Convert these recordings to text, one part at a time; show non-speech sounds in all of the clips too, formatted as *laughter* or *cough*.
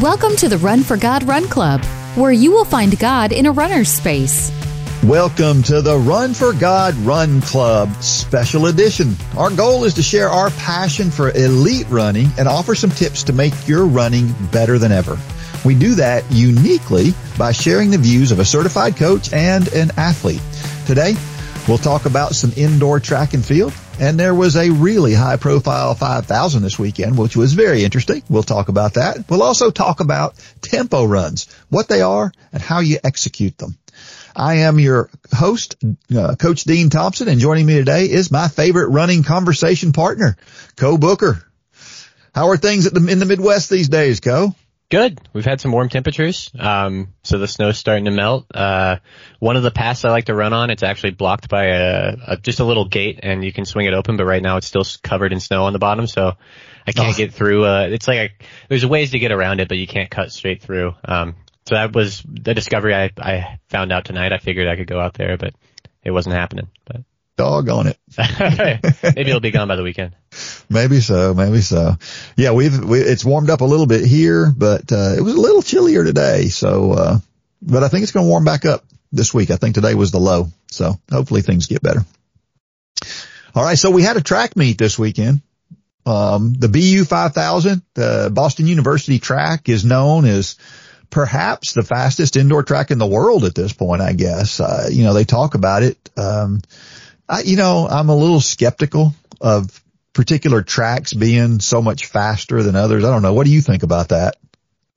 Welcome to the Run for God Run Club, where you will find God in a runner's space. Welcome to the Run for God Run Club special edition. Our goal is to share our passion for elite running and offer some tips to make your running better than ever. We do that uniquely by sharing the views of a certified coach and an athlete. Today, we'll talk about some indoor track and field and there was a really high profile 5000 this weekend, which was very interesting. We'll talk about that. We'll also talk about tempo runs, what they are and how you execute them. I am your host, uh, Coach Dean Thompson, and joining me today is my favorite running conversation partner, Coe Booker. How are things the, in the Midwest these days, Coe? Good. We've had some warm temperatures, um, so the snow's starting to melt. Uh, one of the paths I like to run on, it's actually blocked by a, a, just a little gate, and you can swing it open. But right now, it's still covered in snow on the bottom, so I can't oh. get through. Uh, it's like a, there's ways to get around it, but you can't cut straight through. Um, so that was the discovery I, I found out tonight. I figured I could go out there, but it wasn't happening. But dog on it. *laughs* maybe it'll be gone by the weekend. *laughs* Maybe so, maybe so. Yeah, we've, we, it's warmed up a little bit here, but, uh, it was a little chillier today. So, uh, but I think it's going to warm back up this week. I think today was the low. So hopefully things get better. All right. So we had a track meet this weekend. Um, the BU 5000, the Boston University track is known as perhaps the fastest indoor track in the world at this point, I guess. Uh, you know, they talk about it. Um, I, you know, I'm a little skeptical of particular tracks being so much faster than others. I don't know. What do you think about that?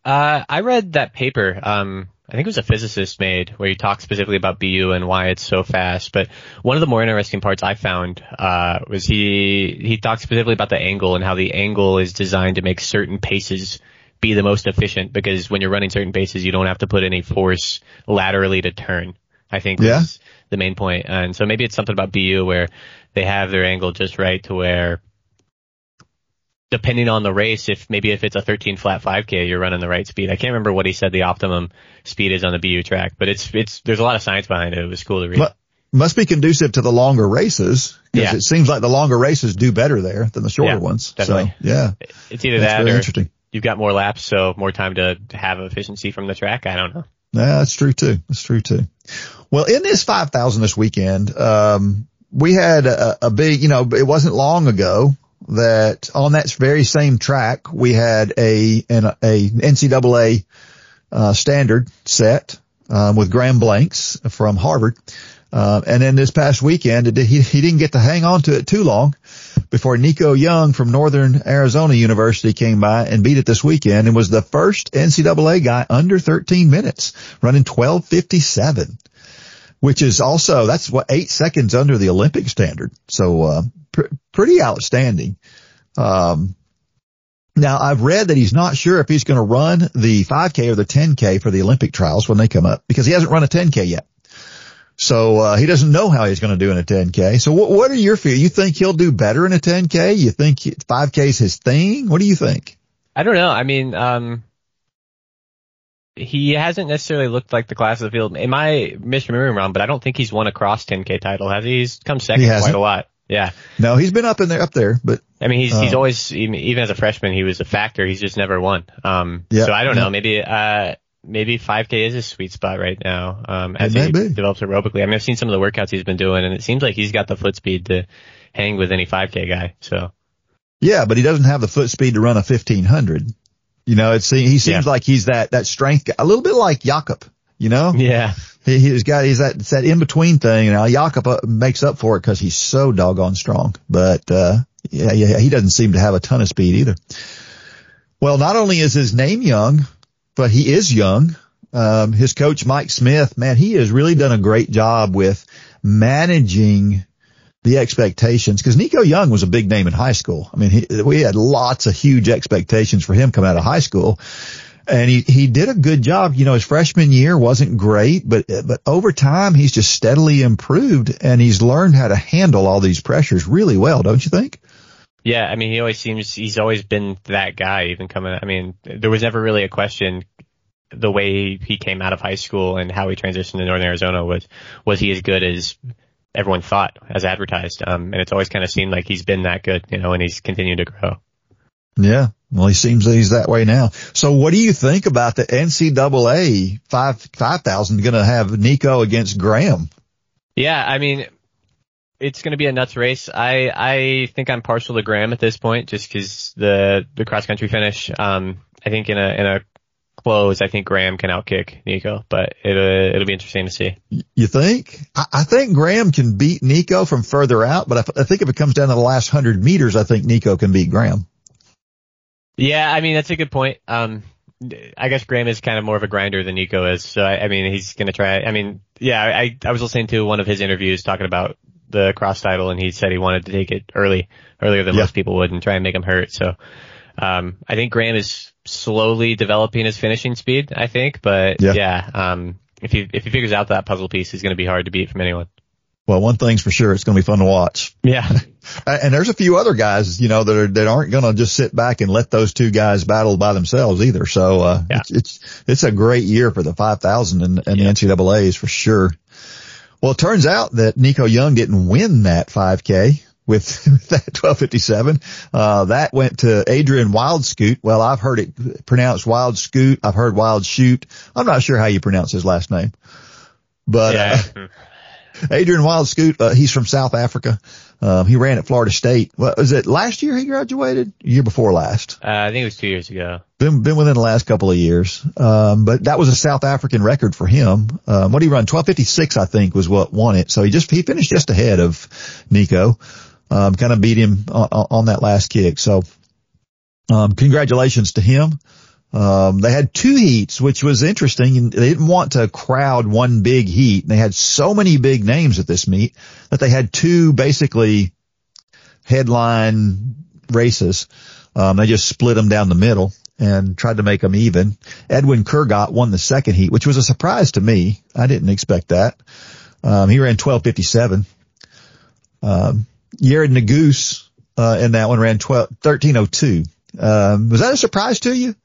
Uh, I read that paper. Um, I think it was a physicist made where he talked specifically about BU and why it's so fast. But one of the more interesting parts I found uh, was he he talked specifically about the angle and how the angle is designed to make certain paces be the most efficient because when you're running certain paces, you don't have to put any force laterally to turn. I think yeah the main point. And so maybe it's something about BU where they have their angle just right to where depending on the race, if maybe if it's a 13 flat 5K, you're running the right speed. I can't remember what he said the optimum speed is on the BU track, but it's, it's, there's a lot of science behind it. It was cool to read. must be conducive to the longer races because yeah. it seems like the longer races do better there than the shorter yeah, ones. Definitely. So yeah, it's either that's that or interesting. you've got more laps, so more time to have efficiency from the track. I don't know. Yeah, that's true too. That's true too. Well, in this 5,000 this weekend, um, we had a, a, big, you know, it wasn't long ago that on that very same track, we had a, an, a NCAA, uh, standard set, um, with Graham Blanks from Harvard. Uh, and then this past weekend, he, he didn't get to hang on to it too long before Nico Young from Northern Arizona University came by and beat it this weekend and was the first NCAA guy under 13 minutes running 1257 which is also, that's what eight seconds under the Olympic standard. So, uh, pr- pretty outstanding. Um, now I've read that he's not sure if he's going to run the 5K or the 10K for the Olympic trials when they come up because he hasn't run a 10K yet. So, uh, he doesn't know how he's going to do in a 10K. So what, what are your fears? You think he'll do better in a 10K? You think 5K is his thing? What do you think? I don't know. I mean, um, he hasn't necessarily looked like the class of the field. Am I misremembering wrong? But I don't think he's won a cross 10k title, has he? He's come second he quite a lot. Yeah. No, he's been up in there, up there, but. I mean, he's, uh, he's always, even, even, as a freshman, he was a factor. He's just never won. Um, yeah, so I don't yeah. know, maybe, uh, maybe 5K is his sweet spot right now, um, as he be. develops aerobically. I mean, I've seen some of the workouts he's been doing and it seems like he's got the foot speed to hang with any 5K guy, so. Yeah, but he doesn't have the foot speed to run a 1500. You know, it's, he seems yeah. like he's that, that strength guy, a little bit like Jakob, you know? Yeah. He, he's got, he's that, it's that in between thing. And Jakob uh, makes up for it because he's so doggone strong. But, uh, yeah, yeah, he doesn't seem to have a ton of speed either. Well, not only is his name young, but he is young. Um, his coach, Mike Smith, man, he has really done a great job with managing the expectations because Nico Young was a big name in high school. I mean, he, we had lots of huge expectations for him coming out of high school. And he, he did a good job. You know, his freshman year wasn't great, but, but over time he's just steadily improved and he's learned how to handle all these pressures really well, don't you think? Yeah, I mean, he always seems, he's always been that guy even coming, I mean, there was never really a question the way he came out of high school and how he transitioned to Northern Arizona was, was he as good as everyone thought as advertised. Um, and it's always kind of seemed like he's been that good, you know, and he's continued to grow. Yeah. Well, he seems that he's that way now. So what do you think about the NCAA five, 5,000 going to have Nico against Graham? Yeah. I mean, it's going to be a nuts race. I, I think I'm partial to Graham at this point just cause the, the cross country finish. Um, I think in a, in a close, I think Graham can outkick Nico, but it, uh, it'll be interesting to see. You think? I, I, think Graham can beat Nico from further out, but I, I think if it comes down to the last hundred meters, I think Nico can beat Graham. Yeah, I mean that's a good point. Um, I guess Graham is kind of more of a grinder than Nico is, so I, I mean he's gonna try. I mean, yeah, I I was listening to one of his interviews talking about the cross title, and he said he wanted to take it early, earlier than yeah. most people would, and try and make him hurt. So, um, I think Graham is slowly developing his finishing speed. I think, but yeah, yeah um, if he if he figures out that puzzle piece, he's going to be hard to beat from anyone. Well, one thing's for sure, it's going to be fun to watch. Yeah. *laughs* and there's a few other guys, you know, that are, that aren't going to just sit back and let those two guys battle by themselves either. So, uh, yeah. it's, it's, it's, a great year for the 5000 and, and yeah. the NCAAs for sure. Well, it turns out that Nico Young didn't win that 5K *laughs* with, that 1257. Uh, that went to Adriaan Wildschutt. Well, I've heard it pronounced Wild Scoot. I've heard Wild Shoot. I'm not sure how you pronounce his last name, but, yeah. uh, *laughs* Adriaan Wildschutt, uh, he's from South Africa. Um, he ran at Florida State. What was it last year he graduated? Year before last? Uh, I think it was two years ago. Been, been within the last couple of years. Um, but that was a South African record for him. Um, what he run? 1256, I think was what won it. So he just, he finished just ahead of Nico. Um, kind of beat him on, on that last kick. So, um, congratulations to him. Um, they had two heats, which was interesting. They didn't want to crowd one big heat. They had so many big names at this meet that they had two basically headline races. Um, they just split them down the middle and tried to make them even. Edwin Kurgat won the second heat, which was a surprise to me. I didn't expect that. Um, he ran 1257. Um, Yared Nuguse, uh, in that one ran 12, 1302. Um, was that a surprise to you?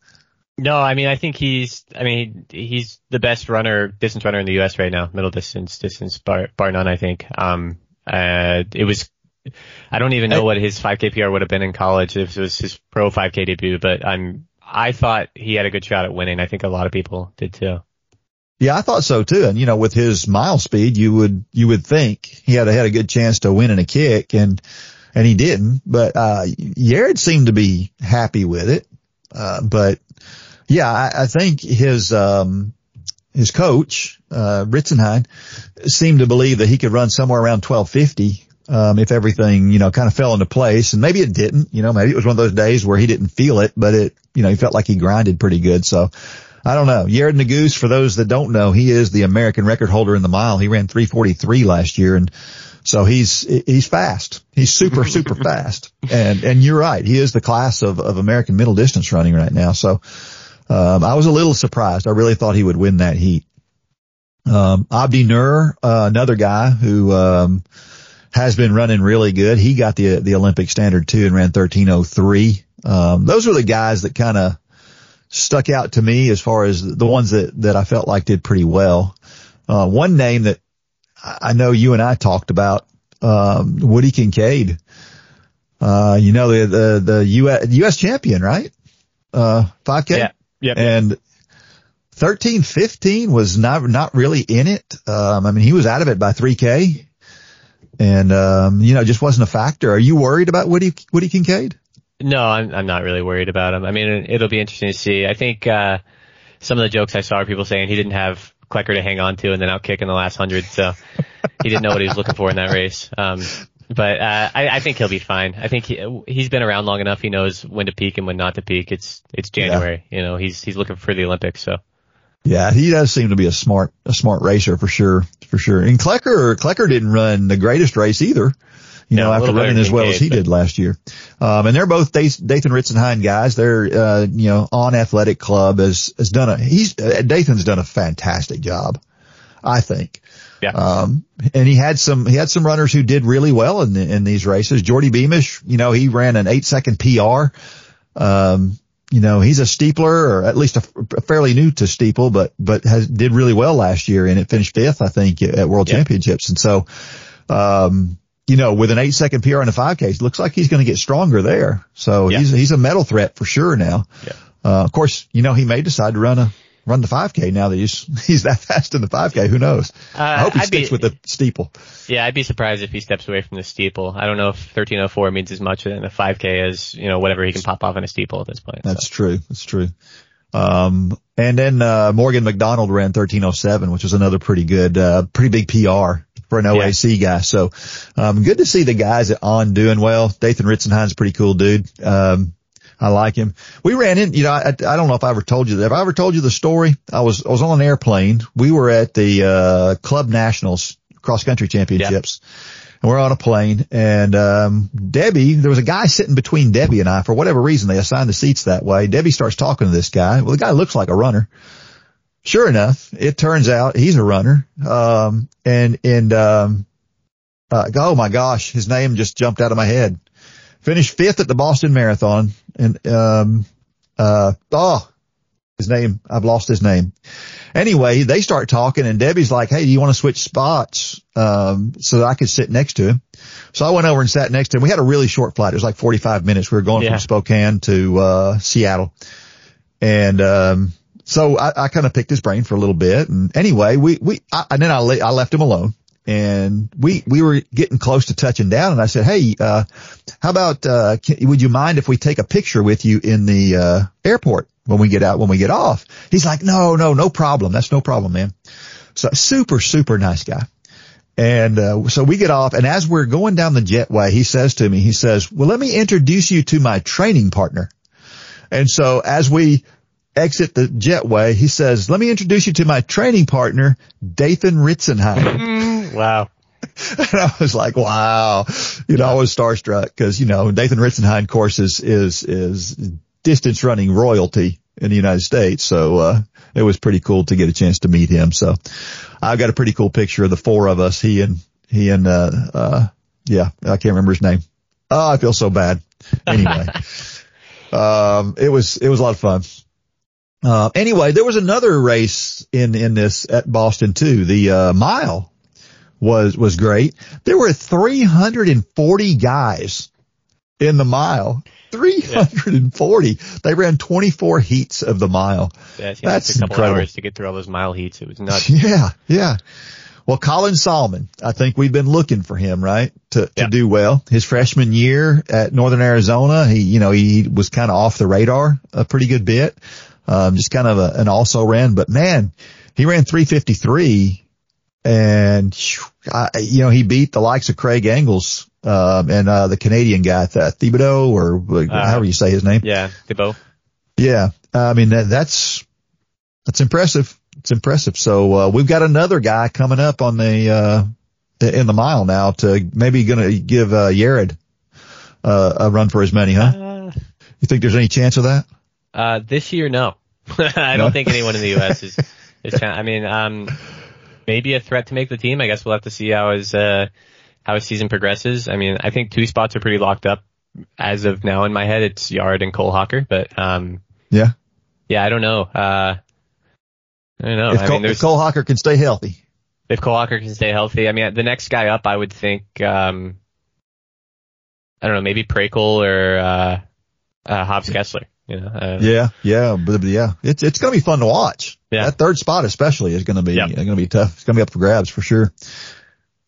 No, I mean, I think he's, I mean, he's the best runner, distance runner in the U.S. right now, middle distance, distance, bar, bar none, I think. Um, uh, it was, I don't even know what his 5K PR would have been in college if it was his pro 5K debut, but I'm, I thought he had a good shot at winning. I think a lot of people did too. Yeah, I thought so too. And you know, with his mile speed, you would, you would think he had, had a good chance to win in a kick and, and he didn't, but, uh, Yared seemed to be happy with it. Uh, but yeah, I, I think his, um, his coach, uh, Ritzenhein seemed to believe that he could run somewhere around 1250. Um, if everything, you know, kind of fell into place and maybe it didn't, you know, maybe it was one of those days where he didn't feel it, but it, you know, he felt like he grinded pretty good. So I don't know. Yared Nuguse, for those that don't know, he is the American record holder in the mile. He ran 343 last year and so he's, he's fast. He's super, super *laughs* fast. And, and you're right. He is the class of, of American middle distance running right now. So, um, I was a little surprised. I really thought he would win that heat. Um, Abdi Nur, uh, another guy who, um, has been running really good. He got the, the Olympic standard too and ran 1303. Um, those were the guys that kind of stuck out to me as far as the ones that, that I felt like did pretty well. Uh, one name that I know you and I talked about, um, Woody Kincaid. Uh, you know, the, the, the US, US champion, right? Uh, 5K? Yeah. Yep. And 13, 15 was not, not really in it. Um, I mean, he was out of it by 3K and, um, you know, just wasn't a factor. Are you worried about Woody, Woody Kincaid? No, I'm, I'm not really worried about him. I mean, it'll be interesting to see. I think, uh, some of the jokes I saw are people saying he didn't have Klecker to hang on to and then outkick in the last hundred. So he didn't know what he was looking for in that race. Um, but uh, I, I think he'll be fine. I think he he's been around long enough. He knows when to peak and when not to peak. It's it's January. Yeah. You know, he's he's looking for the Olympics. So. Yeah, he does seem to be a smart a smart racer for sure, for sure. And Klecker Klecker didn't run the greatest race either. You know, after running as well as he did last year. Um, and they're both Dathan Ritzenhein guys. They're, uh, you know, on athletic club has, has done a, he's, uh, Dathan's done a fantastic job, I think. Yeah. Um, and he had some, he had some runners who did really well in, in these races. Geordie Beamish, you know, he ran an eight second PR. Um, you know, he's a steepler or at least a, a, fairly new to steeple, but, but has, did really well last year and it finished fifth, I think, at World yeah. Championships. And so, um, you know, with an eight second PR in a 5K, looks like he's going to get stronger there. So Yeah. he's he's a medal threat for sure now. Yeah. Uh, of course, you know, he may decide to run a run the 5K now that he's *laughs* he's that fast in the 5K. Who knows? Uh, I hope he I'd sticks be- with the steeple. Yeah, I'd be surprised if he steps away from the steeple. I don't know if 1304 means as much in a 5K as, you know, whatever he can pop off in a steeple at this point. That's true. That's true. Um, and then, uh, Morgan McDonald ran 1307, which was another pretty good, uh, pretty big PR for an OAC guy. So, um, good to see the guys at On doing well. Dathan Ritzenhein's a pretty cool dude. Um, I like him. We ran in, you know, I, I don't know if I ever told you that. Have I ever told you the story? I was, I was on an airplane. We were at the, uh, Club Nationals cross country championships. And we're on a plane and, um, Debbie, there was a guy sitting between Debbie and I for whatever reason. They assigned the seats that way. Debbie starts talking to this guy. Well, the guy looks like a runner. Sure enough, it turns out he's a runner. Um, and, and, um, uh, oh my gosh, his name just jumped out of my head. Finished fifth at the Boston Marathon and, um, uh, oh, his name, I've lost his name. Anyway, they start talking and Debbie's like, Hey, do you want to switch spots? Um, so that I could sit next to him. So I went over and sat next to him. We had a really short flight. It was like 45 minutes. We were going Yeah. from Spokane to, uh, Seattle. And, um, so I, I kind of picked his brain for a little bit. And anyway, we, we, I, and then I, I left him alone and we, we were getting close to touching down and I said, Hey, uh, how about, uh, can, would you mind if we take a picture with you in the, uh, airport when we get out, when we get off? He's like, no, no, no problem. That's no problem, man. So super, super nice guy. And, uh, so we get off and as we're going down the jetway, he says to me, he says, well, let me introduce you to my training partner. And so as we exit the jetway, he says, let me introduce you to my training partner, Dathan Ritzenhein. *laughs* Wow. *laughs* and I was like, wow, you know, I was starstruck because, you know, Dathan Ritzenhein course is, is, is distance running royalty in the United States. So, uh, it was pretty cool to get a chance to meet him. So I got a pretty cool picture of the four of us. He and, he and, uh, uh, yeah, I can't remember his name. Oh, I feel so bad. Anyway, *laughs* um, it was, it was a lot of fun. Uh, anyway, there was another race in, in this at Boston too. The, uh, mile was, was great. There were 340 guys in the mile. 340. They ran 24 heats of the mile. Yeah, That's a couple incredible. hours to get through all those mile heats. It was nuts. *laughs* Yeah, yeah. Well, Colin Sahlman, I think we've been looking for him, right? To, to do well. His freshman year at Northern Arizona, he, you know, he was kind of off the radar a pretty good bit. Um, just kind of a, an also ran, but man, he ran 353 and, I, you know, he beat the likes of Craig Engels, um, and, uh, the Canadian guy, Th- Thiboutot or Uh, however you say his name. Yeah, both. Yeah. I mean, that, that's, that's impressive. It's impressive. So, uh, we've got another guy coming up on the, uh, in the mile now to maybe going to give, uh, Yared, uh, a run for his money, huh? Uh, You think there's any chance of that? Uh, this year, no. *laughs* I don't think anyone in the U.S. is, *laughs* is, cha- I mean, um, maybe a threat to make the team. I guess we'll have to see how his, uh, how his season progresses. I mean, I think two spots are pretty locked up as of now in my head. It's Yared and Cole Hocker, but, um, Yeah. yeah, I don't know. Uh, I don't know. if, I Cole, mean, if Cole Hocker can stay healthy. if Cole Hocker can stay healthy, I mean, the next guy up, I would think, um, I don't know, maybe Prakel or, uh, uh, Hobbs Kessler, you know, uh, Yeah. Yeah. But yeah, it's, it's going to be fun to watch. Yeah. That third spot especially is going to be, going to be tough. It's going to be up for grabs for sure.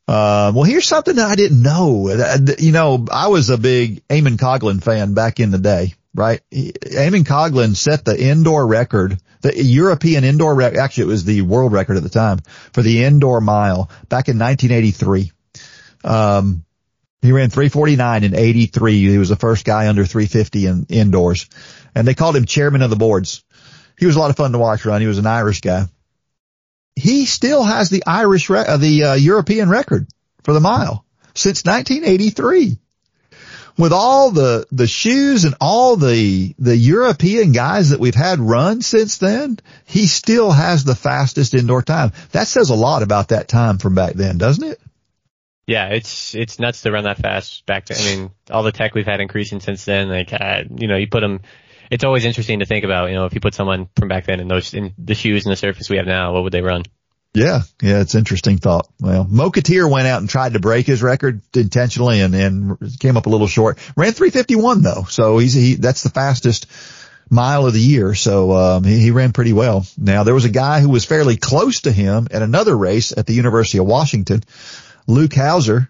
Uh, well, here's something that I didn't know. Uh, You know, I was a big Eamonn Coghlan fan back in the day, right? Eamonn Coghlan set the indoor record, the European indoor record, actually it was the world record at the time for the indoor mile back in 1983. Um, he ran 349 in 83. He was the first guy under 350 in indoors and they called him chairman of the boards. He was a lot of fun to watch run. He was an Irish guy he still has the Irish, re- uh, the uh, European record for the mile since 1983. With all the, the shoes and all the, the European guys that we've had run since then, he still has the fastest indoor time. That says a lot about that time from back then, doesn't it? Yeah, it's it's nuts to run that fast back to. I mean, all the tech we've had increasing since then. Like, uh, you know, you put them. It's always interesting to think about. You know, if you put someone from back then in those in the shoes and the surface we have now, what would they run? Yeah, yeah, it's interesting thought. Well, Mo Katir went out and tried to break his record intentionally and, and came up a little short. Ran 351 though, so he's he that's the fastest mile of the year. So um, he, he ran pretty well. Now there was a guy who was fairly close to him at another race at the University of Washington. Luke Houser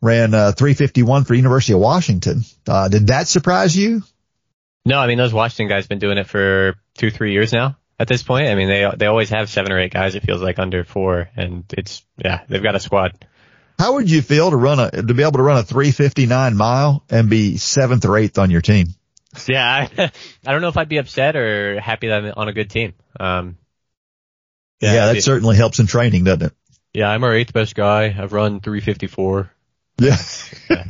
ran uh, 351 for University of Washington. Uh, did that surprise you? No, I mean those Washington guys been doing it for two, three years now at this point. I mean, they they always have seven or eight guys. It feels like under four, and it's yeah, they've got a squad. How would you feel to run a to be able to run a 359 mile and be seventh or eighth on your team? Yeah, I, *laughs* I don't know if I'd be upset or happy that I'm on a good team. Um, yeah, yeah that certainly helps in training, doesn't it? Yeah, I'm our eighth best guy. I've run 354. Yeah, yeah.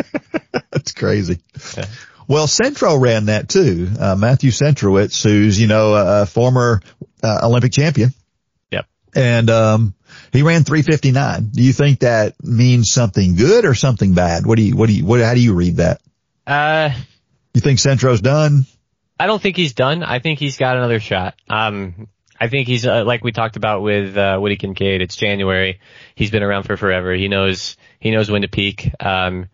*laughs* that's crazy. Yeah. Well, Centro ran that too. Uh, Matthew Centrowitz, who's, you know, a former uh, Olympic champion. Yep. And, um, he ran 359. Do you think that means something good or something bad? What do you, what do you, what, how do you read that? Uh, you think Centro's done? I don't think he's done. I think he's got another shot. Um, I think he's uh, like we talked about with uh, Woody Kincaid. It's January. He's been around for forever. He knows he knows when to peak. Um,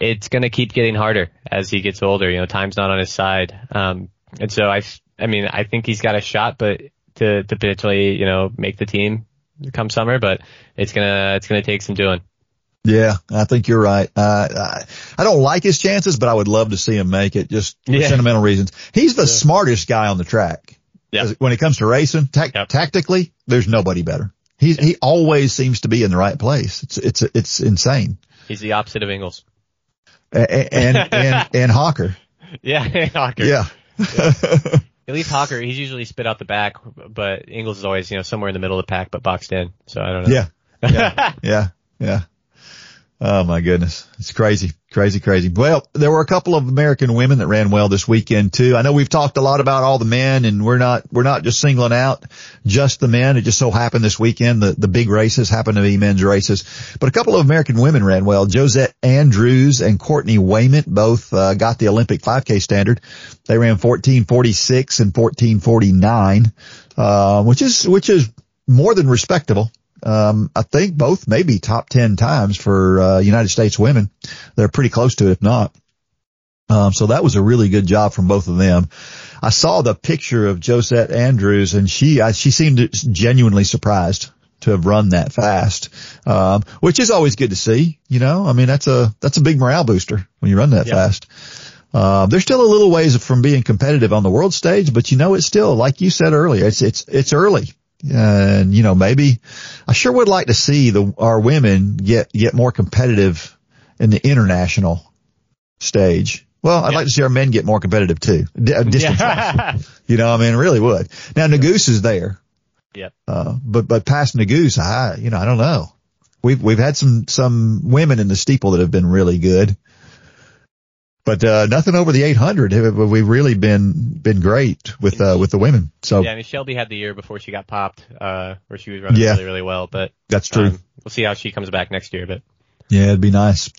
it's going to keep getting harder as he gets older. You know, time's not on his side. Um, and so I, I mean, I think he's got a shot, but to, to potentially, you know, make the team come summer, but it's gonna, it's gonna take some doing. Yeah, I think you're right. Uh, I, I don't like his chances, but I would love to see him make it just for yeah. sentimental reasons. He's the yeah. smartest guy on the track. Yeah. When it comes to racing, ta- yep. tactically, there's nobody better. He, he always seems to be in the right place. It's, it's, it's insane. He's the opposite of Engels and and *laughs* and Hocker. Yeah, *laughs* Hocker. Yeah. yeah. *laughs* At least Hocker, he's usually spit out the back, but Engels is always, you know, somewhere in the middle of the pack, but boxed in. So I don't know. Yeah. Yeah. yeah. yeah. Oh my goodness. It's crazy, crazy, crazy. Well, there were a couple of American women that ran well this weekend too. I know we've talked a lot about all the men and we're not, we're not just singling out just the men. It just so happened this weekend the, the big races happened to be men's races, but a couple of American women ran well. Josette Andrews and Courtney Wayment both uh, got the Olympic 5K standard. They ran 1446 and 1449, uh, which is, which is more than respectable. Um, I think both maybe top 10 times for, uh, United States women. They're pretty close to it, if not. Um, so that was a really good job from both of them. I saw the picture of Josette Andrews and she, I, she seemed genuinely surprised to have run that fast, um, which is always good to see. You know, I mean, that's a, that's a big morale booster when you run that fast. Uh, they're still a little ways from being competitive on the world stage, but you know, it's still, like you said earlier, it's, it's, it's early and you know maybe I sure would like to see the our women get get more competitive in the international stage. Well, I'd yeah. like to see our men get more competitive too. D- uh, distance yeah. You know, I mean, really would. Now Nuguse is there. Yep. Uh, but but past Nuguse, I you know I don't know. We've we've had some some women in the steeple that have been really good. But uh, nothing over the 800. We've really been been great with uh, with the women. So yeah, I mean Shelby had the year before she got popped, uh, where she was running yeah, really really well. But that's true. Um, we'll see how she comes back next year. But yeah, it'd be nice.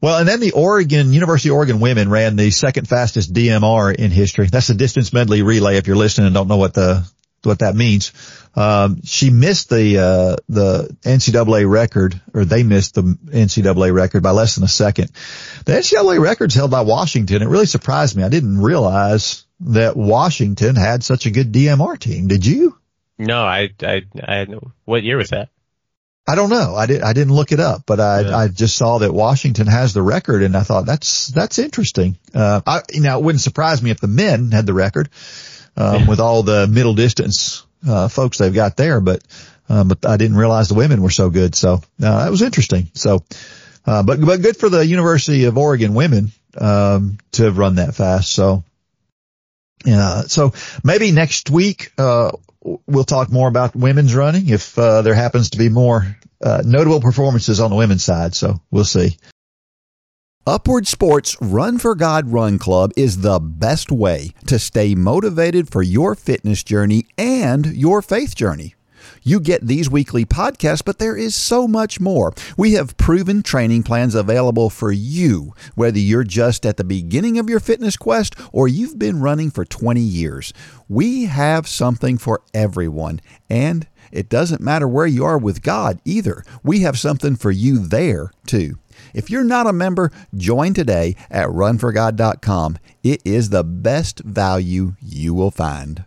Well, and then the Oregon, University of Oregon women ran the second fastest DMR in history. That's the distance medley relay. If you're listening and don't know what the, what that means. Um, she missed the, uh, the NCAA record, or they missed the NCAA record by less than a second. The NCAA record's held by Washington. It really surprised me. I didn't realize that Washington had such a good DMR team. Did you? No, I, I, I, what year was that? I don't know. I did. I didn't look it up, but I yeah. I just saw that Washington has the record, and I thought that's that's interesting. Uh, I, you know, it wouldn't surprise me if the men had the record um, yeah. with all the middle distance uh, folks they've got there, but um, but I didn't realize the women were so good. So uh, that was interesting. So, uh, but but good for the University of Oregon women um, to have run that fast. So. Yeah, so maybe next week, uh, we'll talk more about women's running if, uh, there happens to be more, uh, notable performances on the women's side. So we'll see. Upward Sports Run for God Run Club is the best way to stay motivated for your fitness journey and your faith journey. You get these weekly podcasts, but there is so much more. We have proven training plans available for you, whether you're just at the beginning of your fitness quest or you've been running for 20 years. We have something for everyone, and it doesn't matter where you are with God either. We have something for you there too. If you're not a member, join today at runforgod.com. It is the best value you will find.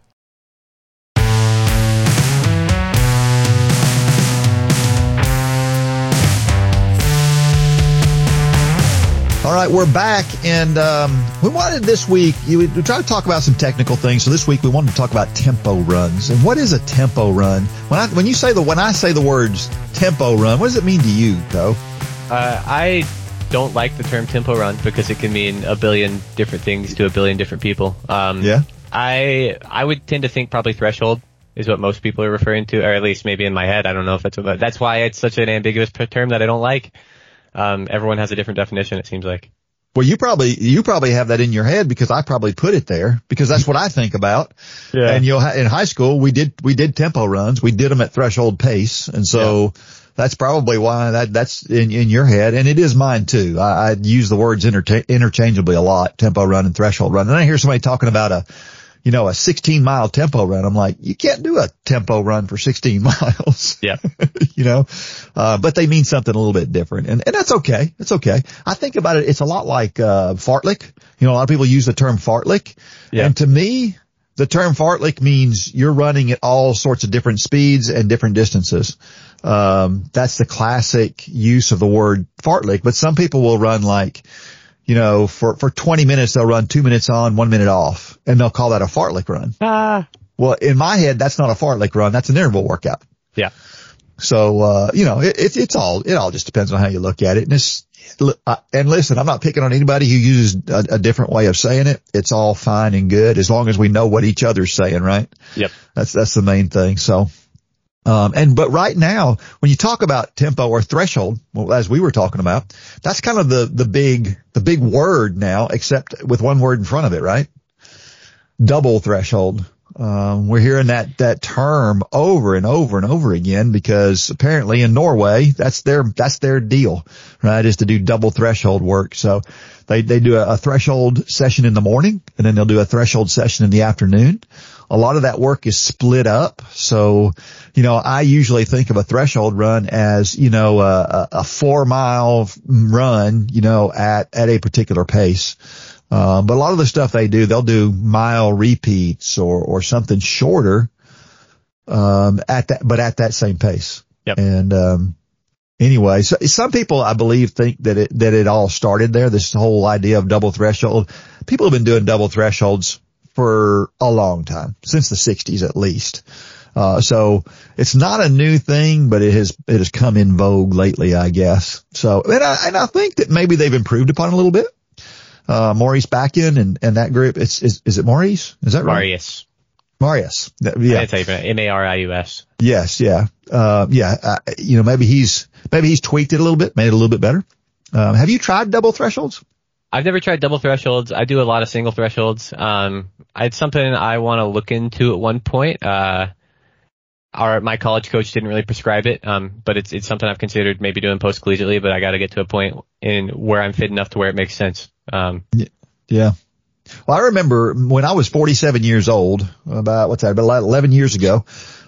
All right, we're back, and um, we wanted this week. We try to talk about some technical things. So this week we wanted to talk about tempo runs. And what is a tempo run? When I when you say the when I say the words tempo run, what does it mean to you, though? Uh, I don't like the term tempo run because it can mean a billion different things to a billion different people. Um, Yeah. I I would tend to think probably threshold is what most people are referring to, or at least maybe in my head. I don't know if that's what, that's why it's such an ambiguous term that I don't like. Um, everyone has a different definition. It seems like. Well, you probably you probably have that in your head because I probably put it there because that's what I think about. Yeah. And you'll ha- in high school we did we did tempo runs. We did them at threshold pace, and so that's probably why that that's in in your head, and it is mine too. I, I use the words interta- interchangeably a lot: tempo run and threshold run. And I hear somebody talking about a you know, a 16 mile tempo run. I'm like, you can't do a tempo run for 16 *laughs* miles. Yeah. *laughs* you know, uh, but they mean something a little bit different and, and that's okay. It's okay. I think about it. It's a lot like, uh, fartlek. You know, a lot of people use the term fartlek. Yeah. And to me, the term fartlek means you're running at all sorts of different speeds and different distances. Um, that's the classic use of the word fartlek, but some people will run like, you know, for, for 20 minutes, they'll run two minutes on, one minute off, and they'll call that a fartlek run. Ah. Well, in my head, that's not a fartlek run. That's an interval workout. Yeah. So, uh, you know, it, it, it's all, it all just depends on how you look at it. And it's, uh, and listen, I'm not picking on anybody who uses a, a different way of saying it. It's all fine and good as long as we know what each other's saying, right? Yep. That's, that's the main thing. So, um, and, but right now, when you talk about tempo or threshold, well, as we were talking about, that's kind of the, the big, the big word now, except with one word in front of it, right? Double threshold. Um, we're hearing that, that term over and over and over again because apparently in Norway, that's their, that's their deal, right? Is to do double threshold work. So they, they do a, a threshold session in the morning and then they'll do a threshold session in the afternoon. A lot of that work is split up. So, you know, I usually think of a threshold run as, you know, a, a, four mile run, you know, at, at a particular pace. Uh, but a lot of the stuff they do, they'll do mile repeats or, or something shorter, um, at that, but at that same pace. Yep. And, um, anyway, so some people I believe think that it, that it all started there. This whole idea of double threshold. People have been doing double thresholds for a long time, since the sixties at least. Uh, so it's not a new thing, but it has, it has come in vogue lately, I guess. So, and I, and I think that maybe they've improved upon a little bit uh, Maurice Bakken and, and that group. It's, is, is it Maurice? Is that right? Marius. Marius. That- Yeah. It's M-A-R-I-U-S. Yes. Yeah. Uh, yeah. Uh, you know, maybe he's, maybe he's tweaked it a little bit, made it a little bit better. Um, have you tried double thresholds? I've never tried double thresholds. I do a lot of single thresholds. Um, it's something I want to look into at one point. Uh, our, my college coach didn't really prescribe it, um, but it's, it's something I've considered maybe doing post collegiately, but I got to get to a point in where I'm fit enough to where it makes sense. Um, Yeah. Well, I remember when I was 47 years old, about what's that, about 11 years ago,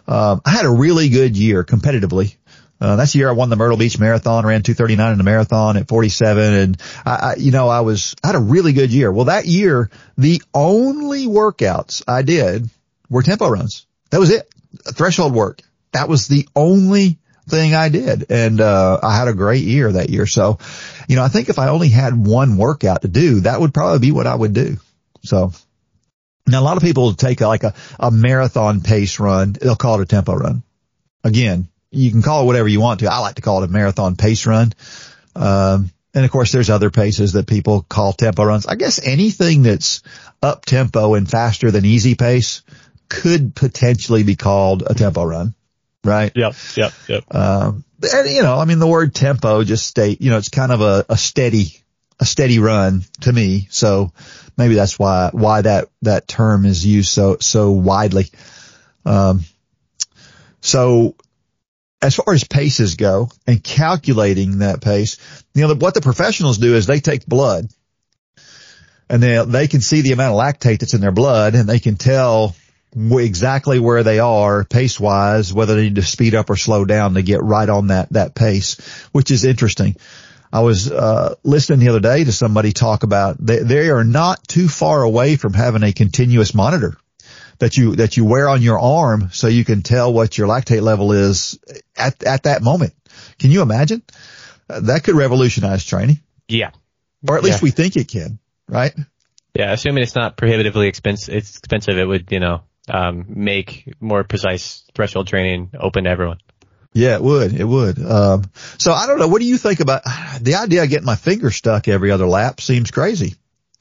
um, I had a really good year competitively. Uh, that's the year I won the Myrtle Beach Marathon, ran 239 in the marathon at 47. And I, I, you know, I was, I had a really good year. Well, that year, the only workouts I did were tempo runs. That was it. Threshold work. That was the only thing I did. And, uh, I had a great year that year. So, you know, I think if I only had one workout to do, that would probably be what I would do. So now a lot of people take like a, a marathon pace run. They'll call it a tempo run. Again, you can call it whatever you want to. I like to call it a marathon pace run. Um, and of course there's other paces that people call tempo runs. I guess anything that's up tempo and faster than easy pace could potentially be called a tempo run, right? yep, yep, yep. Um, and you know, I mean, the word tempo just state, you know, it's kind of a, a steady, a steady run to me. So maybe that's why, why that, that term is used so, so widely. Um, So as far as paces go and calculating that pace, you know, what the professionals do is they take blood and they, they can see the amount of lactate that's in their blood and they can tell exactly where they are pace wise, whether they need to speed up or slow down to get right on that, that pace, which is interesting. I was, uh, listening the other day to somebody talk about they, they are not too far away from having a continuous monitor that you, that you wear on your arm so you can tell what your lactate level is at, at that moment. Can you imagine? Uh, that could revolutionize training. Yeah. Or at least Yeah. we think it can, right? Yeah, assuming it's not prohibitively expensive, it's expensive, it would, you know, um, make more precise threshold training open to everyone. Yeah, it would. It would. Um, so I don't know. What do you think about the idea of getting my finger stuck every other lap? Seems crazy.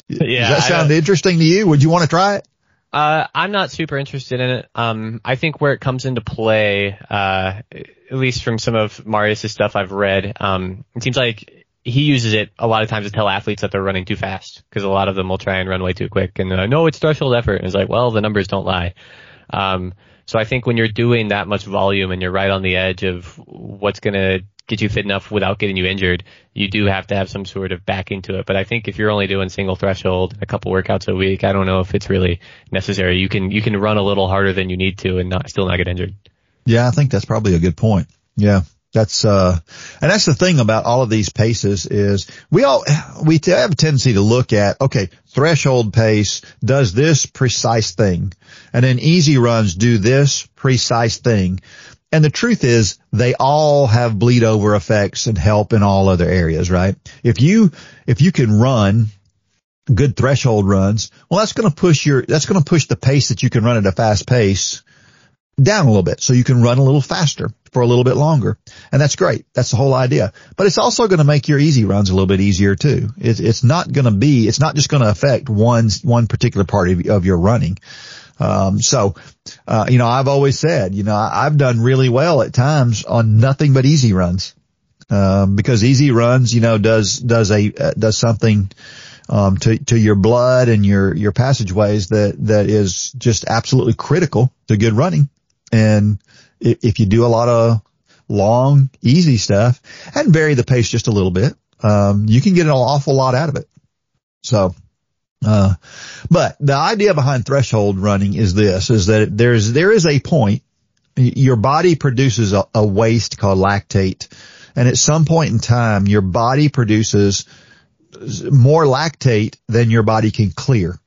Yeah, Does that sound interesting to you? Would you want to try it? Uh, I'm not super interested in it. Um, I think where it comes into play, uh, at least from some of Marius' stuff I've read, um, it seems like he uses it a lot of times to tell athletes that they're running too fast because a lot of them will try and run way too quick and uh, no, it's threshold effort. And it's like, well, the numbers don't lie. Um, so I think when you're doing that much volume and you're right on the edge of what's going to get you fit enough without getting you injured, you do have to have some sort of backing to it. But I think if you're only doing single threshold, a couple workouts a week, I don't know if it's really necessary. You can, you can run a little harder than you need to and not, still not get injured. Yeah, I think that's probably a good point. Yeah. That's, uh, and that's the thing about all of these paces is we all, we have a tendency to look at, okay, threshold pace does this precise thing and then easy runs do this precise thing. And the truth is they all have bleed over effects and help in all other areas, right? If you, if you can run good threshold runs, well, that's going to push your, that's going to push the pace that you can run at a fast pace down a little bit so you can run a little faster for a little bit longer. And that's great. That's the whole idea. But it's also going to make your easy runs a little bit easier too. It's, it's not going to be, it's not just going to affect one, one particular part of, of your running. Um, so, uh, you know, I've always said, you know, I, I've done really well at times on nothing but easy runs. Um, because easy runs, you know, does, does a, uh, does something, um, to, to your blood and your, your passageways that, that is just absolutely critical to good running. And i- if you do a lot of long, easy stuff and vary the pace just a little bit, um, you can get an awful lot out of it. So, uh, but the idea behind threshold running is this, is that there's, there is a point, your body produces a, a waste called lactate. And at some point in time, your body produces more lactate than your body can clear.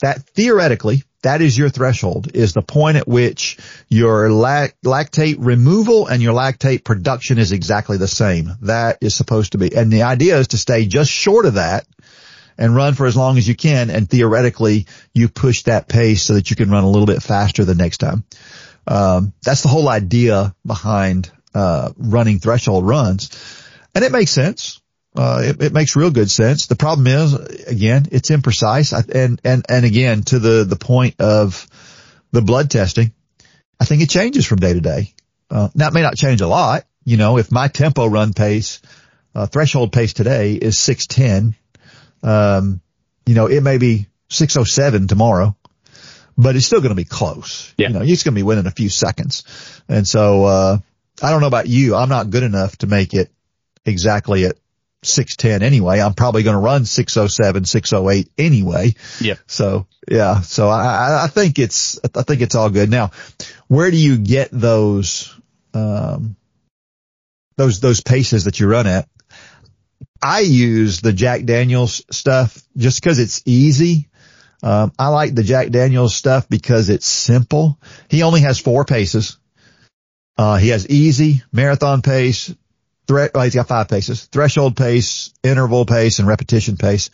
That theoretically, that is your threshold, is the point at which your lac- lactate removal and your lactate production is exactly the same. That is supposed to be, and the idea is to stay just short of that and run for as long as you can. And theoretically, you push that pace so that you can run a little bit faster the next time. Um, that's the whole idea behind, uh, running threshold runs. And it makes sense. Uh, it, it makes real good sense. The problem is, again, it's imprecise. I, and, and, and again, to the, the point of the blood testing, I think it changes from day to day. Uh, now it may not change a lot. You know, if my tempo run pace, uh, threshold pace today is 610, um, you know, it may be 607 tomorrow, but it's still going to be close. Yeah. You know, it's going to be within a few seconds. And so, uh, I don't know about you. I'm not good enough to make it exactly at 610 anyway. I'm probably going to run 607, 608 anyway. Yep. So yeah, so I- I think it's, I think it's all good. Now, where do you get those, um, those, those paces that you run at? I use the Jack Daniels stuff just cause it's easy. Um, I like the Jack Daniels stuff because it's simple. He only has four paces. Uh, he has easy, marathon pace, threat, well, he's got five paces, threshold pace, interval pace, and repetition pace.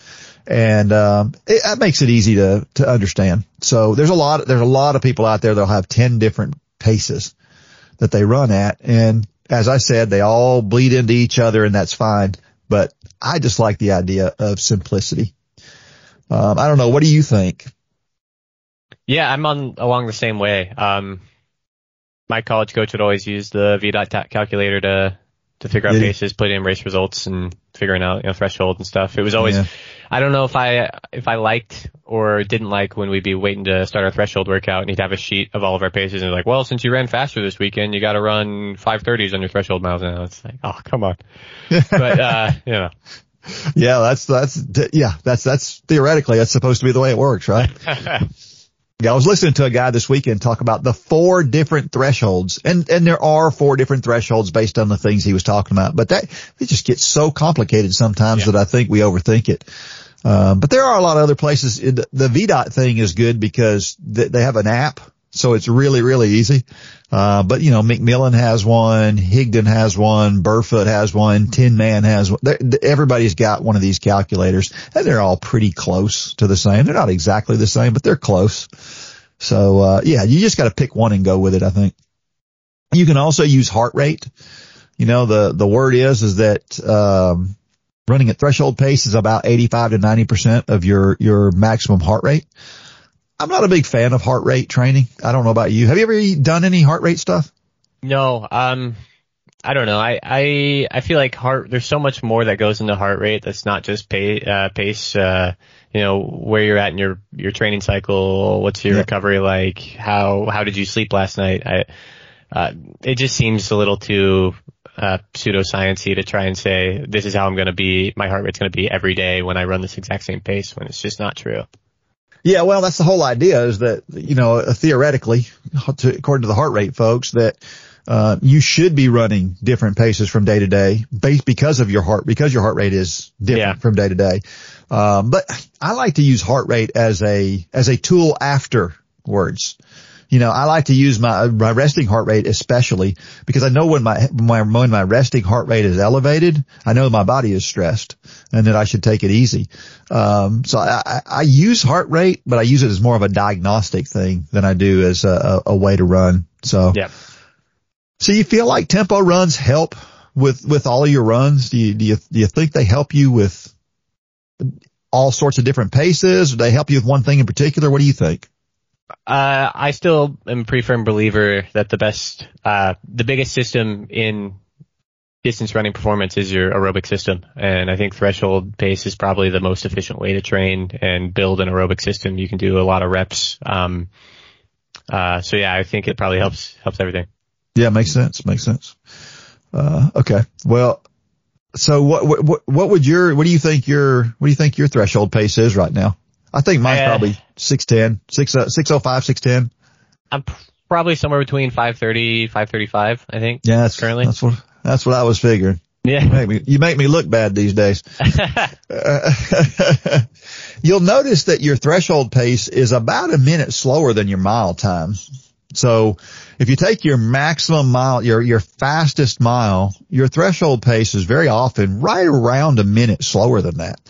And, um, it, that makes it easy to, to understand. So there's a lot, there's a lot of people out there that'll have 10 different paces that they run at. And as I said, they all bleed into each other and that's fine. But I just like the idea of simplicity. Um, I don't know. What do you think? Yeah, I'm on along the same way. Um, my college coach would always use the VDOT calculator to to figure out Did he? put in race results, and figuring out you know threshold and stuff. It was always Yeah. I don't know if I if I liked or didn't like when we'd be waiting to start our threshold workout and he'd have a sheet of all of our paces and like, well, since you ran faster this weekend, you got to run 530s on your threshold miles now. It's like, oh, come on. *laughs* but uh, you know. Yeah, that's that's yeah, that's that's theoretically that's supposed to be the way it works, right? *laughs* Yeah, I was listening to a guy this weekend talk about the four different thresholds and, and there are four different thresholds based on the things he was talking about, but that, it just gets so complicated sometimes yeah. that I think we overthink it. Um, but there are a lot of other places. The VDOT thing is good because they have an app so it's really, really easy. Uh, but you know, McMillan has one, Higdon has one, Burfoot has one, Tin Man has one. Everybody's got one of these calculators and they're all pretty close to the same. They're not exactly the same, but they're close. So, uh, yeah, you just got to pick one and go with it, I think. You can also use heart rate. You know, the, the word is, is that, um, running at threshold pace is about 85 to 90% of your, your maximum heart rate. I'm not a big fan of heart rate training. I don't know about you. Have you ever done any heart rate stuff? No. Um, I don't know. I, I, I feel like heart, there's so much more that goes into heart rate that's not just pay, uh, pace, uh, you know, where you're at in your, your training cycle, what's your yeah. recovery like, how, how did you sleep last night? I, uh, it just seems a little too, uh, pseudosciency to try and say, this is how I'm going to be, my heart rate's going to be every day when I run this exact same pace when it's just not true. Yeah, well, that's the whole idea is that, you know, theoretically, to, according to the heart rate folks, that, uh, you should be running different paces from day to day based because of your heart, because your heart rate is different yeah. from day to day. Um, but I like to use heart rate as a, as a tool afterwards you know, I like to use my, my resting heart rate especially because I know when my, my, when my resting heart rate is elevated, I know my body is stressed and that I should take it easy. Um, so I, I use heart rate, but I use it as more of a diagnostic thing than I do as a, a, a way to run. So, yeah. So you feel like tempo runs help with, with all of your runs? Do you, do you, do you think they help you with all sorts of different paces? Do they help you with one thing in particular? What do you think? Uh, I still am a pretty firm believer that the best, uh, the biggest system in distance running performance is your aerobic system. And I think threshold pace is probably the most efficient way to train and build an aerobic system. You can do a lot of reps. Um, uh, so yeah, I think it probably helps, helps everything. Yeah, makes sense. Makes sense. Uh, okay. Well, so what, what, what would your, what do you think your, what do you think your threshold pace is right now? I think mine's uh, probably 610, 6, uh, 605, 610. I'm probably somewhere between 530, 535, I think. Yeah, that's currently. That's what, that's what I was figuring. Yeah. You make me, you make me look bad these days. *laughs* *laughs* you'll notice that your threshold pace is about a minute slower than your mile time. So if you take your maximum mile, your, your fastest mile, your threshold pace is very often right around a minute slower than that.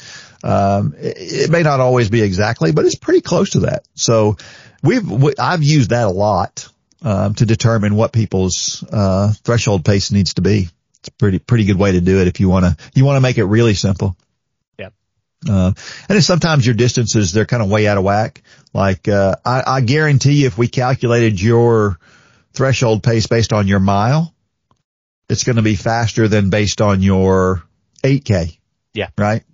Um, it, it, may not always be exactly, but it's pretty close to that. So we've, we, I've used that a lot, um, to determine what people's, uh, threshold pace needs to be. It's a pretty, pretty good way to do it if you want to, you want to make it really simple. Yeah. Uh, and then sometimes your distances, they're kind of way out of whack. Like, uh, I, I guarantee you if we calculated your threshold pace based on your mile, it's going to be faster than based on your 8K. Yeah. Right?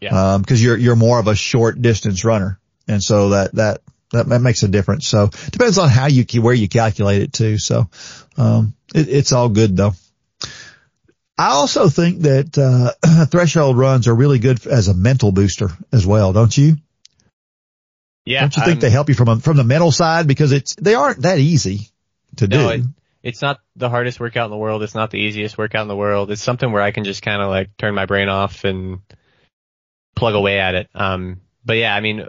Yeah. Um, cause you're, you're more of a short distance runner. And so that, that, that, that makes a difference. So depends on how you, where you calculate it too. So, um, it, it's all good though. I also think that, uh, *clears throat* threshold runs are really good as a mental booster as well, don't you? Yeah. Don't you think um, they help you from a, from the mental side because it's, they aren't that easy to no, do? It, it's not the hardest workout in the world. It's not the easiest workout in the world. It's something where I can just kind of like turn my brain off and plug away at it. Um, but yeah, I mean,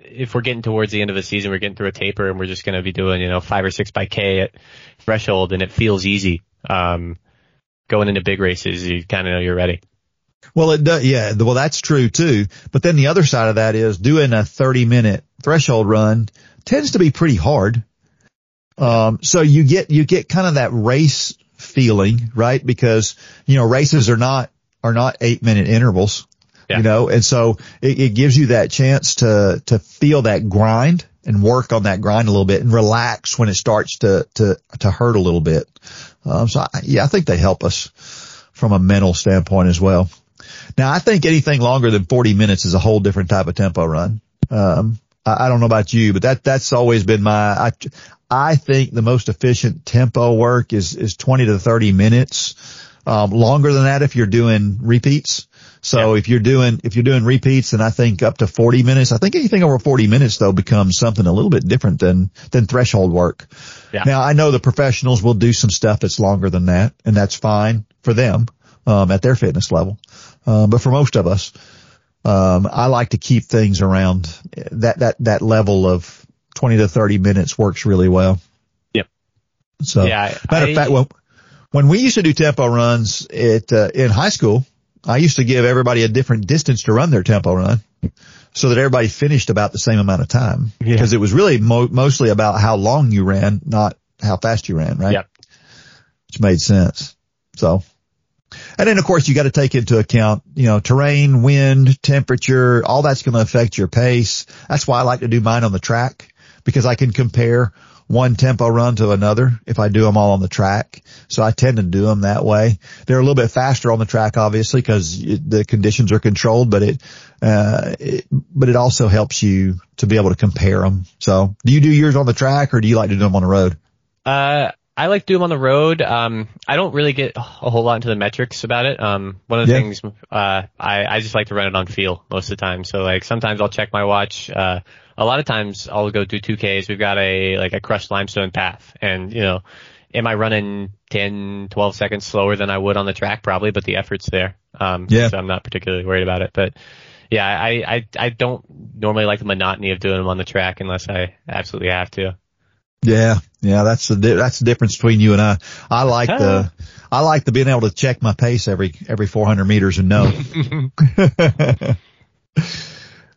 if we're getting towards the end of the season, we're getting through a taper and we're just going to be doing, you know, five or six by K at threshold and it feels easy. Um, going into big races, you kind of know you're ready. Well, it does. Yeah. Well, that's true too. But then the other side of that is doing a 30 minute threshold run tends to be pretty hard. Um, so you get, you get kind of that race feeling, right? Because, you know, races are not, are not eight minute intervals. Yeah. You know, and so it, it gives you that chance to, to feel that grind and work on that grind a little bit and relax when it starts to, to, to hurt a little bit. Um, so I, yeah, I think they help us from a mental standpoint as well. Now I think anything longer than 40 minutes is a whole different type of tempo run. Um, I, I don't know about you, but that, that's always been my, I, I think the most efficient tempo work is, is 20 to 30 minutes. Um, longer than that if you're doing repeats. So yeah. if you're doing, if you're doing repeats, then I think up to 40 minutes. I think anything over 40 minutes though becomes something a little bit different than, than threshold work. Yeah. Now I know the professionals will do some stuff that's longer than that and that's fine for them, um, at their fitness level. Um, but for most of us, um, I like to keep things around that, that, that level of 20 to 30 minutes works really well. Yep. So yeah, matter I, of fact, when, when we used to do tempo runs at, uh, in high school, I used to give everybody a different distance to run their tempo run so that everybody finished about the same amount of time because yeah. it was really mo- mostly about how long you ran, not how fast you ran, right? Yep. Which made sense. So, and then of course you got to take into account, you know, terrain, wind, temperature, all that's going to affect your pace. That's why I like to do mine on the track because I can compare one tempo run to another if I do them all on the track. So I tend to do them that way. They're a little bit faster on the track, obviously, because the conditions are controlled, but it, uh, it, but it also helps you to be able to compare them. So do you do yours on the track or do you like to do them on the road? Uh, I like to do them on the road. Um, I don't really get a whole lot into the metrics about it. Um, one of the yeah. things, uh, I, I just like to run it on feel most of the time. So like sometimes I'll check my watch, uh, a lot of times I'll go do 2Ks. We've got a, like a crushed limestone path and, you know, am I running 10, 12 seconds slower than I would on the track? Probably, but the effort's there. Um, yeah. so I'm not particularly worried about it, but yeah, I, I, I don't normally like the monotony of doing them on the track unless I absolutely have to. Yeah, yeah, that's the that's the difference between you and I. I like the I like the being able to check my pace every every 400 meters and know. *laughs*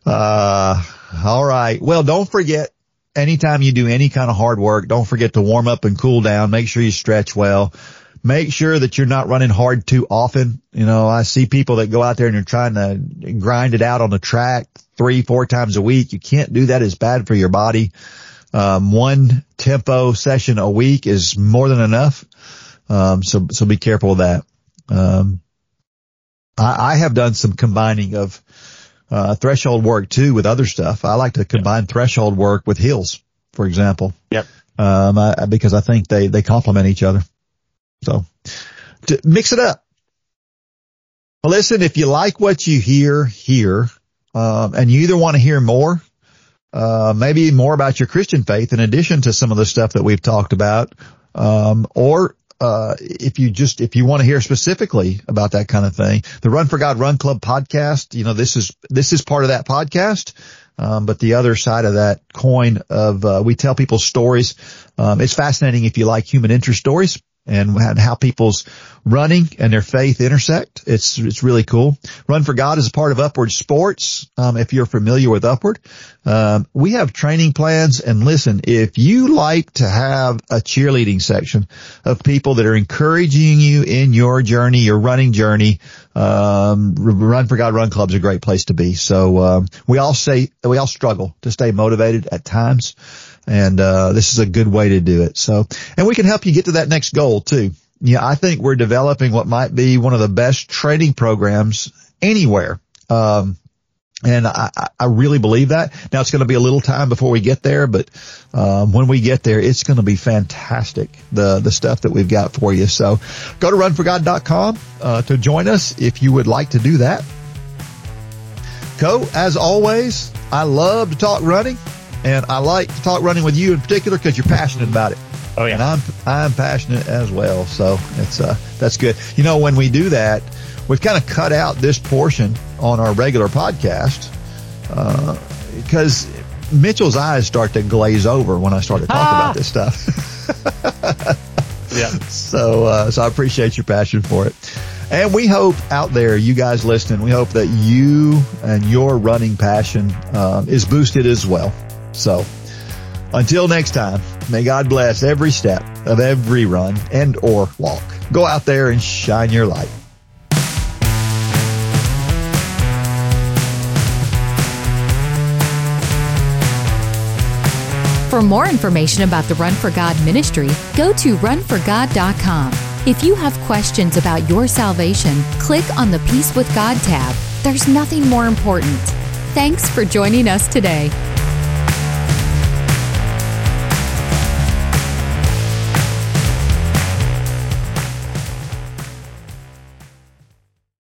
uh, all right. Well, don't forget, anytime you do any kind of hard work, don't forget to warm up and cool down. Make sure you stretch well. Make sure that you're not running hard too often. You know, I see people that go out there and you're trying to grind it out on the track three, four times a week. You can't do that. It's bad for your body. Um, one tempo session a week is more than enough. Um, so, so be careful of that. Um, I, I have done some combining of, uh, threshold work too with other stuff. I like to combine yep. threshold work with hills, for example. Yep. Um, I, because I think they, they complement each other. So to mix it up. Well, Listen, if you like what you hear here, um, and you either want to hear more, uh, maybe more about your Christian faith in addition to some of the stuff that we've talked about, um, or uh, if you just, if you want to hear specifically about that kind of thing, the Run for God Run Club podcast, you know, this is, this is part of that podcast. Um, but the other side of that coin of, uh, we tell people stories. Um, it's fascinating if you like human interest stories and how people's running and their faith intersect. It's it's really cool. Run for God is a part of Upward Sports. Um, if you're familiar with Upward, um, we have training plans. And listen, if you like to have a cheerleading section of people that are encouraging you in your journey, your running journey, um, Run for God Run Club is a great place to be. So um, we all say we all struggle to stay motivated at times. And, uh, this is a good way to do it. So, and we can help you get to that next goal too. Yeah, I think we're developing what might be one of the best training programs anywhere. Um, and I, I really believe that. Now it's going to be a little time before we get there, but um, when we get there, it's going to be fantastic. The the stuff that we've got for you. So go to runforgod.com uh, to join us if you would like to do that. Coe, as always, I love to talk running. And I like to talk running with you in particular because you're passionate about it. Oh yeah. And I'm, I'm passionate as well. So it's, uh, that's good. You know, when we do that, we've kind of cut out this portion on our regular podcast, uh, because Mitchell's eyes start to glaze over when I start to talk ah! about *laughs* this stuff. yeah. So, uh, so I appreciate your passion for it. And we hope out there, you guys listening, we hope that you and your running passion um, is boosted as well. So until next time, may God bless every step of every run and or walk. Go out there and shine your light. For more information about the Run for God ministry, go to runforgod.com. If you have questions about your salvation, click on the Peace with God tab. There's nothing more important. Thanks for joining us today.